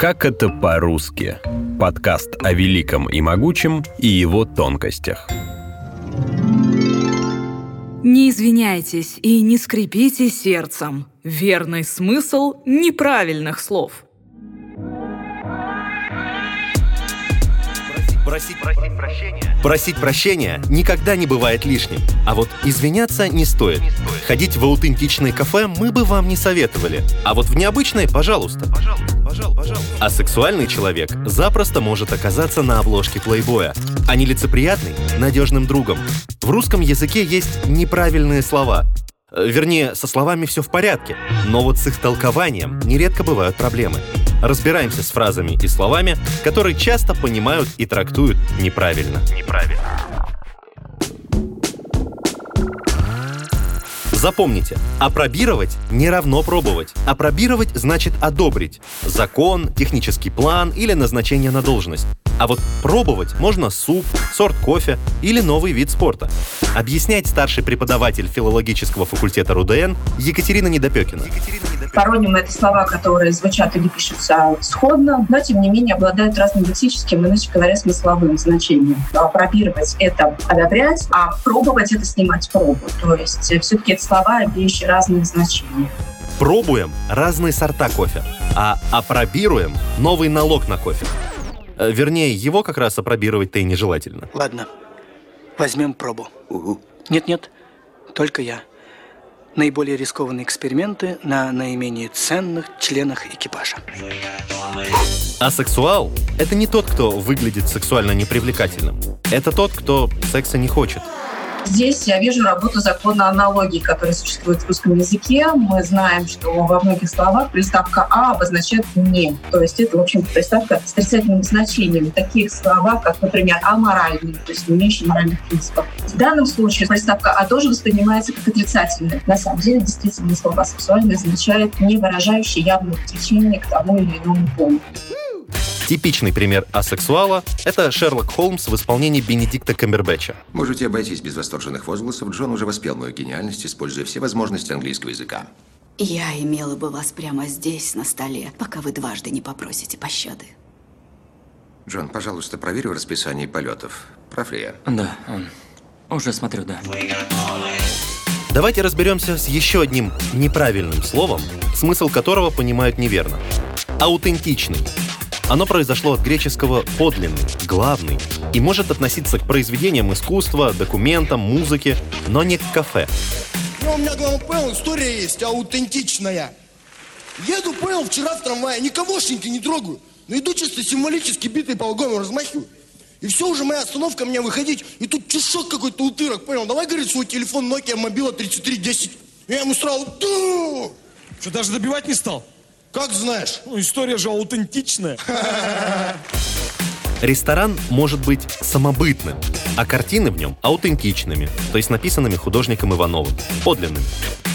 Как это по-русски? Подкаст о великом и могучем и его тонкостях. Не извиняйтесь и не скрипите сердцем. Верный смысл неправильных слов. Просить, просить прощения. Просить прощения никогда не бывает лишним. А вот извиняться не стоит. Не стоит. Ходить в аутентичные кафе мы бы вам не советовали. А вот в необычные, пожалуйста. Пожалуйста, пожалуйста, пожалуйста. А сексуальный человек запросто может оказаться на обложке плейбоя. А нелицеприятный — надежным другом. В русском языке есть неправильные слова. Э, вернее, со словами все в порядке, но вот с их толкованием нередко бывают проблемы. Разбираемся с фразами и словами, которые часто понимают и трактуют неправильно. Неправильно. Запомните, апробировать не равно пробовать. Апробировать значит одобрить. Закон, технический план или назначение на должность. А вот пробовать можно суп, сорт кофе или новый вид спорта. Объясняет старший преподаватель филологического факультета РУДН Екатерина Недопекина. Екатерина это слова, которые звучат или пишутся сходно, но, тем не менее, обладают разным лексическим, иначе говоря, смысловым значением. Апробировать — это одобрять, а пробовать — это снимать пробу. То есть все-таки это слова, имеющие разные значения. Пробуем разные сорта кофе, а апробируем новый налог на кофе. Э, вернее, его как раз апробировать-то и нежелательно. Ладно, возьмем пробу. Угу. Нет-нет, только я наиболее рискованные эксперименты на наименее ценных членах экипажа. Асексуал – это не тот, кто выглядит сексуально непривлекательным. Это тот, кто секса не хочет – Здесь я вижу работу закона аналогии, который существует в русском языке. Мы знаем, что во многих словах приставка «а» обозначает «не». То есть это, в общем-то, приставка с отрицательным значением. Таких слова, как, например, «аморальный», то есть не имеющий моральных принципов. В данном случае приставка «а» тоже воспринимается как отрицательная. На самом деле, действительно, слово «сексуальное» означает «не выражающий явного влечения к тому или иному полу». Типичный пример асексуала — это Шерлок Холмс в исполнении Бенедикта Камбербэтча. Можете обойтись без восторженных возгласов. Джон уже воспел мою гениальность, используя все возможности английского языка. Я имела бы вас прямо здесь, на столе, пока вы дважды не попросите пощады. Джон, пожалуйста, проверь расписание полетов. Прав ли я? Да, уже смотрю, да. Давайте разберемся с еще одним неправильным словом, смысл которого понимают неверно. Аутентичный. Оно произошло от греческого «подлинный», «главный» и может относиться к произведениям искусства, документам, музыке, но не к кафе. Ну, у меня, главное, понял, история есть аутентичная. Еду, понял, вчера в трамвае, никогошники не трогаю, но иду чисто символически битый по вагону размахиваю. И все, уже моя остановка, мне выходить, и тут чешок какой-то утырок, понял, давай, говорит, свой телефон Nokia Мобила 3310. Я ему сразу! Что, даже добивать не стал? Как знаешь? Ну, история же аутентичная. Ресторан может быть самобытным, а картины в нем аутентичными, то есть написанными художником Ивановым, подлинными.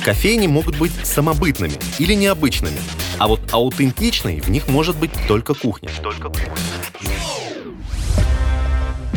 Кофейни могут быть самобытными или необычными, а вот аутентичной в них может быть только кухня. Только кухня.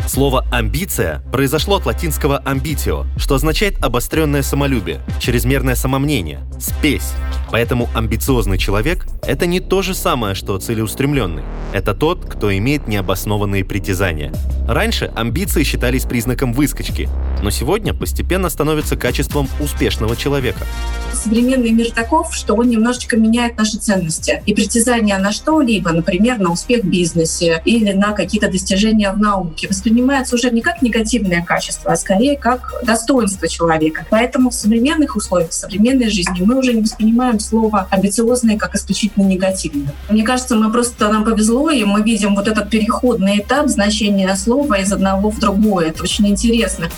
Слово «амбиция» произошло от латинского «ambitio», что означает обостренное самолюбие, чрезмерное самомнение, спесь. Поэтому амбициозный человек — это не то же самое, что целеустремленный. Это тот, кто имеет необоснованные притязания. Раньше амбиции считались признаком выскочки, но сегодня постепенно становится качеством успешного человека. Современный мир таков, что он немножечко меняет наши ценности. И притязания на что-либо, например, на успех в бизнесе или на какие-то достижения в науке, воспринимаются уже не как негативное качество, а скорее как достоинство человека. Поэтому в современных условиях, в современной жизни мы уже не воспринимаем слово амбициозное как исключительно негативное. Мне кажется, мы просто нам повезло, и мы видим вот этот переходный этап значения слова из одного в другое. Это очень интересно.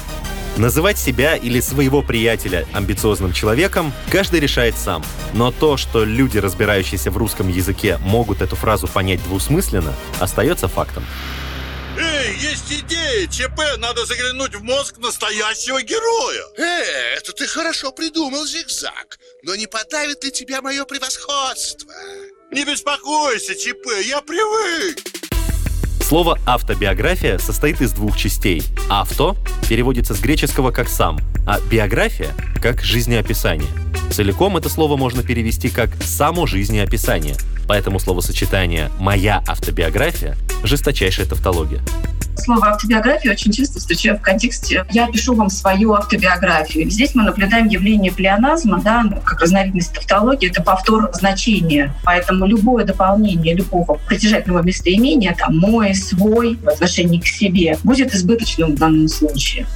Называть себя или своего приятеля амбициозным человеком каждый решает сам. Но то, что люди, разбирающиеся в русском языке, могут эту фразу понять двусмысленно, остается фактом. Эй, есть идея! ЧП! Надо заглянуть в мозг настоящего героя! Эй, это ты хорошо придумал, Зигзаг. Но не подавит ли тебя мое превосходство? Не беспокойся, ЧП, я привык! Слово «автобиография» состоит из двух частей. «Авто» — переводится с греческого как «сам», а биография — как «жизнеописание». Целиком это слово можно перевести как «само жизнеописание», поэтому словосочетание «моя автобиография» — жесточайшая тавтология. Слово автобиография очень часто встречаю в контексте «я пишу вам свою автобиографию». Здесь мы наблюдаем явление плеоназма, да, как разновидность тавтологии, это повтор значения. Поэтому любое дополнение любого притяжательного местоимения, там «мой», «свой» в отношении к себе, будет избыточным в данном случае.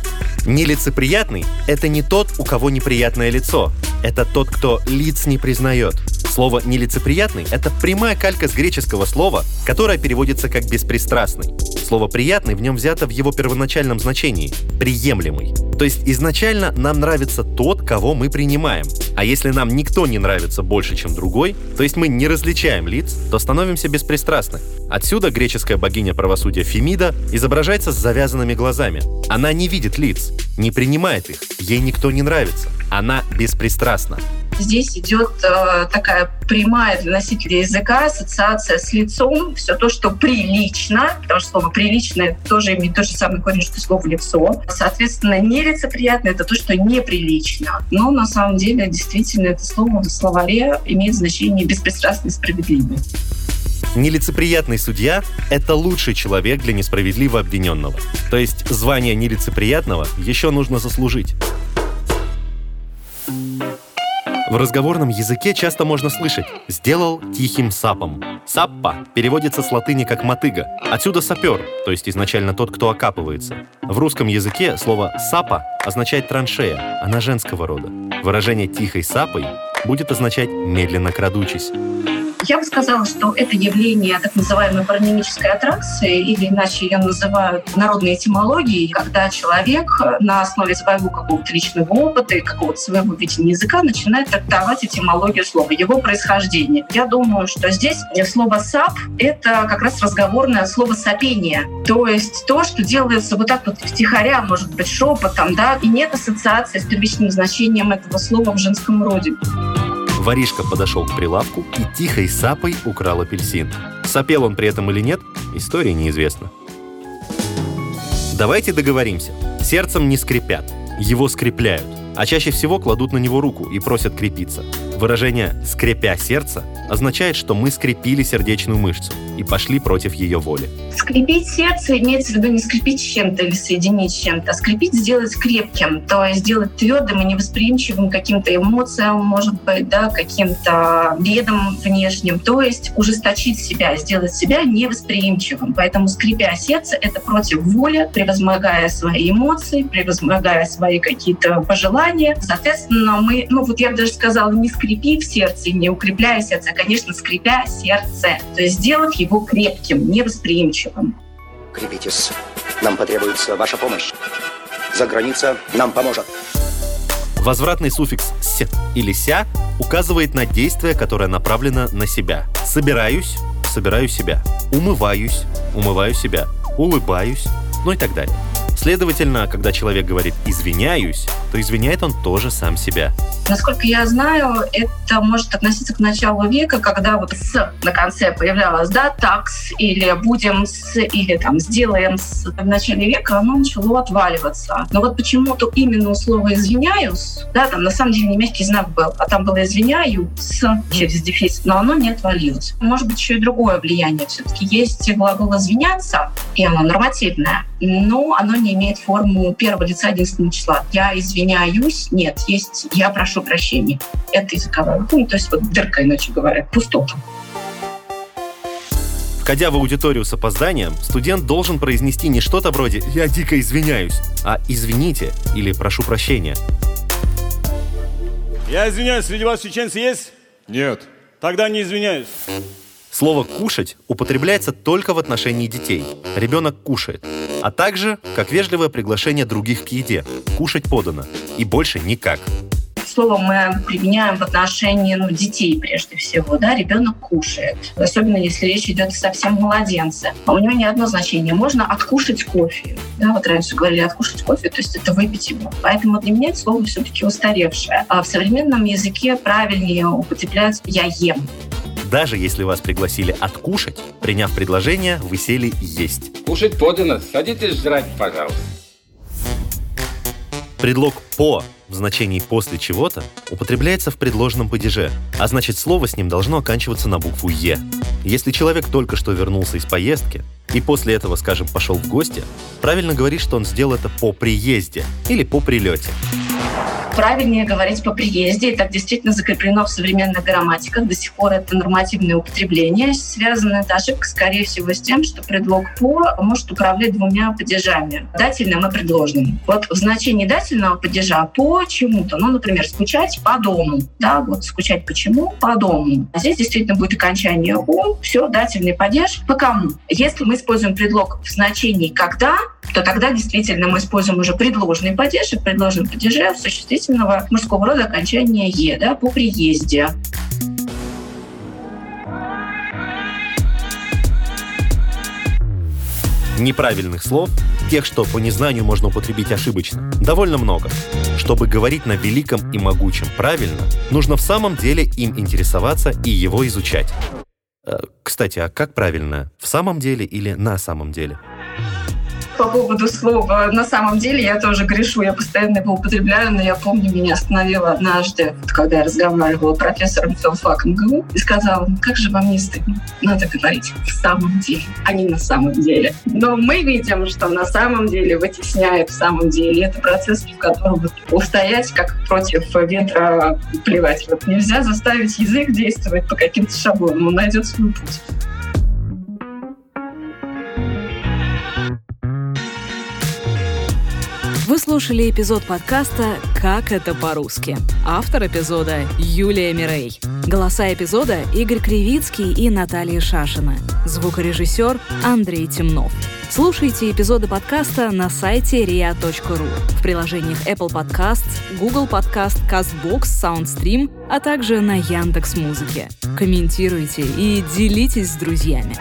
Нелицеприятный — это не тот, у кого неприятное лицо. Это тот, кто лиц не признает. Слово «нелицеприятный» — это прямая калька с греческого слова, которое переводится как «беспристрастный». Слово «приятный» в нем взято в его первоначальном значении – «приемлемый». То есть изначально нам нравится тот, кого мы принимаем. А если нам никто не нравится больше, чем другой, то есть мы не различаем лиц, то становимся беспристрастны. Отсюда греческая богиня правосудия Фемида изображается с завязанными глазами. Она не видит лиц, не принимает их, ей никто не нравится. Она беспристрастна. Здесь идет э, такая прямая для носителя языка ассоциация с лицом, все то, что прилично, потому что слово приличное тоже имеет тот же самый корень, что слово лицо. Соответственно, нелицеприятно это то, что неприлично. Но на самом деле действительно это слово в словаре имеет значение беспристрастный, справедливый. Нелицеприятный судья – это лучший человек для несправедливо обвиненного. То есть звание нелицеприятного еще нужно заслужить. В разговорном языке часто можно слышать «сделал тихим сапом». «Саппа» переводится с латыни как «мотыга». Отсюда «сапер», то есть изначально тот, кто окапывается. В русском языке слово «сапа» означает «траншея», она женского рода. Выражение «тихой сапой» будет означать «медленно крадучись». Я бы сказала, что это явление так называемой паронимической аттракции, или иначе ее называют народной этимологией, когда человек на основе своего какого-то личного опыта и какого-то своего видения языка начинает трактовать этимологию слова, его происхождение. Я думаю, что здесь слово «сап» — это как раз разговорное слово «сопение». То есть то, что делается вот так вот втихаря, может быть, шепотом, да, и нет ассоциации с первичным значением этого слова в женском роде. Воришка подошел к прилавку и тихой сапой украл апельсин. Сопел он при этом или нет, история неизвестна. Давайте договоримся. Сердцем не скрипят, его скрепляют, а чаще всего кладут на него руку и просят крепиться. Выражение «скрепя сердце» означает, что мы скрепили сердечную мышцу и пошли против ее воли. Скрепить сердце имеется в виду не скрепить чем-то или соединить чем-то, а скрепить сделать крепким, то есть сделать твердым и невосприимчивым каким-то эмоциям, может быть, да, каким-то бедам внешним, то есть ужесточить себя, сделать себя невосприимчивым. Поэтому скрепя сердце — это против воли, превозмогая свои эмоции, превозмогая свои какие-то пожелания. Соответственно, мы, ну вот я бы даже сказала, не скрепив сердце, не укрепляя сердце, а, конечно, скрепя сердце, то есть сделать его крепким, невосприимчивым. Крепитесь. Нам потребуется ваша помощь. За граница нам поможет. Возвратный суффикс «с» или «ся» указывает на действие, которое направлено на себя. «Собираюсь» — «собираю себя». «Умываюсь» — «умываю себя». «Улыбаюсь» ну и так далее. Следовательно, когда человек говорит «извиняюсь», то извиняет он тоже сам себя. Насколько я знаю, это может относиться к началу века, когда вот «с» на конце появлялось, да, «такс» или «будем с» или там «сделаем с». В начале века оно начало отваливаться. Но вот почему-то именно у слова «извиняюсь», да, там на самом деле не мягкий знак был, а там было «извиняю» с через дефис, но оно не отвалилось. Может быть, еще и другое влияние. Все-таки есть глагол «извиняться», и оно нормативное, но оно не имеет форму первого лица единственного числа. Я извиняюсь, нет, есть я прошу прощения. Это языковая ну, то есть вот дырка, иначе говоря, пустота. Входя в аудиторию с опозданием, студент должен произнести не что-то вроде «я дико извиняюсь», а «извините» или «прошу прощения». Я извиняюсь, среди вас чеченцы есть? Нет. Тогда не извиняюсь. Слово «кушать» употребляется только в отношении детей. Ребенок кушает. А также как вежливое приглашение других к еде. Кушать подано. И больше никак слово мы применяем в отношении ну, детей прежде всего. Да? Ребенок кушает, особенно если речь идет о совсем младенце. А у него не одно значение. Можно откушать кофе. Да? Вот раньше говорили откушать кофе, то есть это выпить его. Поэтому для меня это слово все-таки устаревшее. А в современном языке правильнее употребляется «я ем». Даже если вас пригласили откушать, приняв предложение, вы сели есть. Кушать подано. Садитесь жрать, пожалуйста. Предлог «по» в значении «после чего-то» употребляется в предложенном падеже, а значит слово с ним должно оканчиваться на букву «е». Если человек только что вернулся из поездки и после этого, скажем, пошел в гости, правильно говорить, что он сделал это по приезде или по прилете правильнее говорить по приезде. И так действительно закреплено в современных грамматиках. До сих пор это нормативное употребление. Эта ошибка, скорее всего, с тем, что предлог «по» может управлять двумя падежами — дательным и предложным. Вот в значении дательного падежа «по чему-то», ну, например, «скучать по дому», да, вот «скучать почему?» «По дому». А здесь действительно будет окончание «у», все, дательный падеж «по кому?». Если мы используем предлог в значении «когда», то тогда действительно мы используем уже предложенный падеж, и в предложенном существительного мужского рода окончания «е» да, по приезде. Неправильных слов, тех, что по незнанию можно употребить ошибочно, довольно много. Чтобы говорить на великом и могучем правильно, нужно в самом деле им интересоваться и его изучать. Э, кстати, а как правильно? В самом деле или на самом деле? По поводу слова «на самом деле» я тоже грешу, я постоянно его употребляю, но я помню, меня остановила однажды, когда я разговаривала с профессором филфака МГУ, и сказала, как же вам не стыдно? Надо говорить «в самом деле», а не «на самом деле». Но мы видим, что на самом деле вытесняет «в самом деле». Это процесс, в котором вот устоять, как против ветра плевать. Вот нельзя заставить язык действовать по каким-то шаблонам, он найдет свой путь. Вы слушали эпизод подкаста «Как это по-русски». Автор эпизода Юлия Мирей. Голоса эпизода Игорь Кривицкий и Наталья Шашина. Звукорежиссер Андрей Темнов. Слушайте эпизоды подкаста на сайте ria.ru, в приложениях Apple Podcasts, Google Podcast, CastBox, SoundStream, а также на Яндекс.Музыке. Комментируйте и делитесь с друзьями.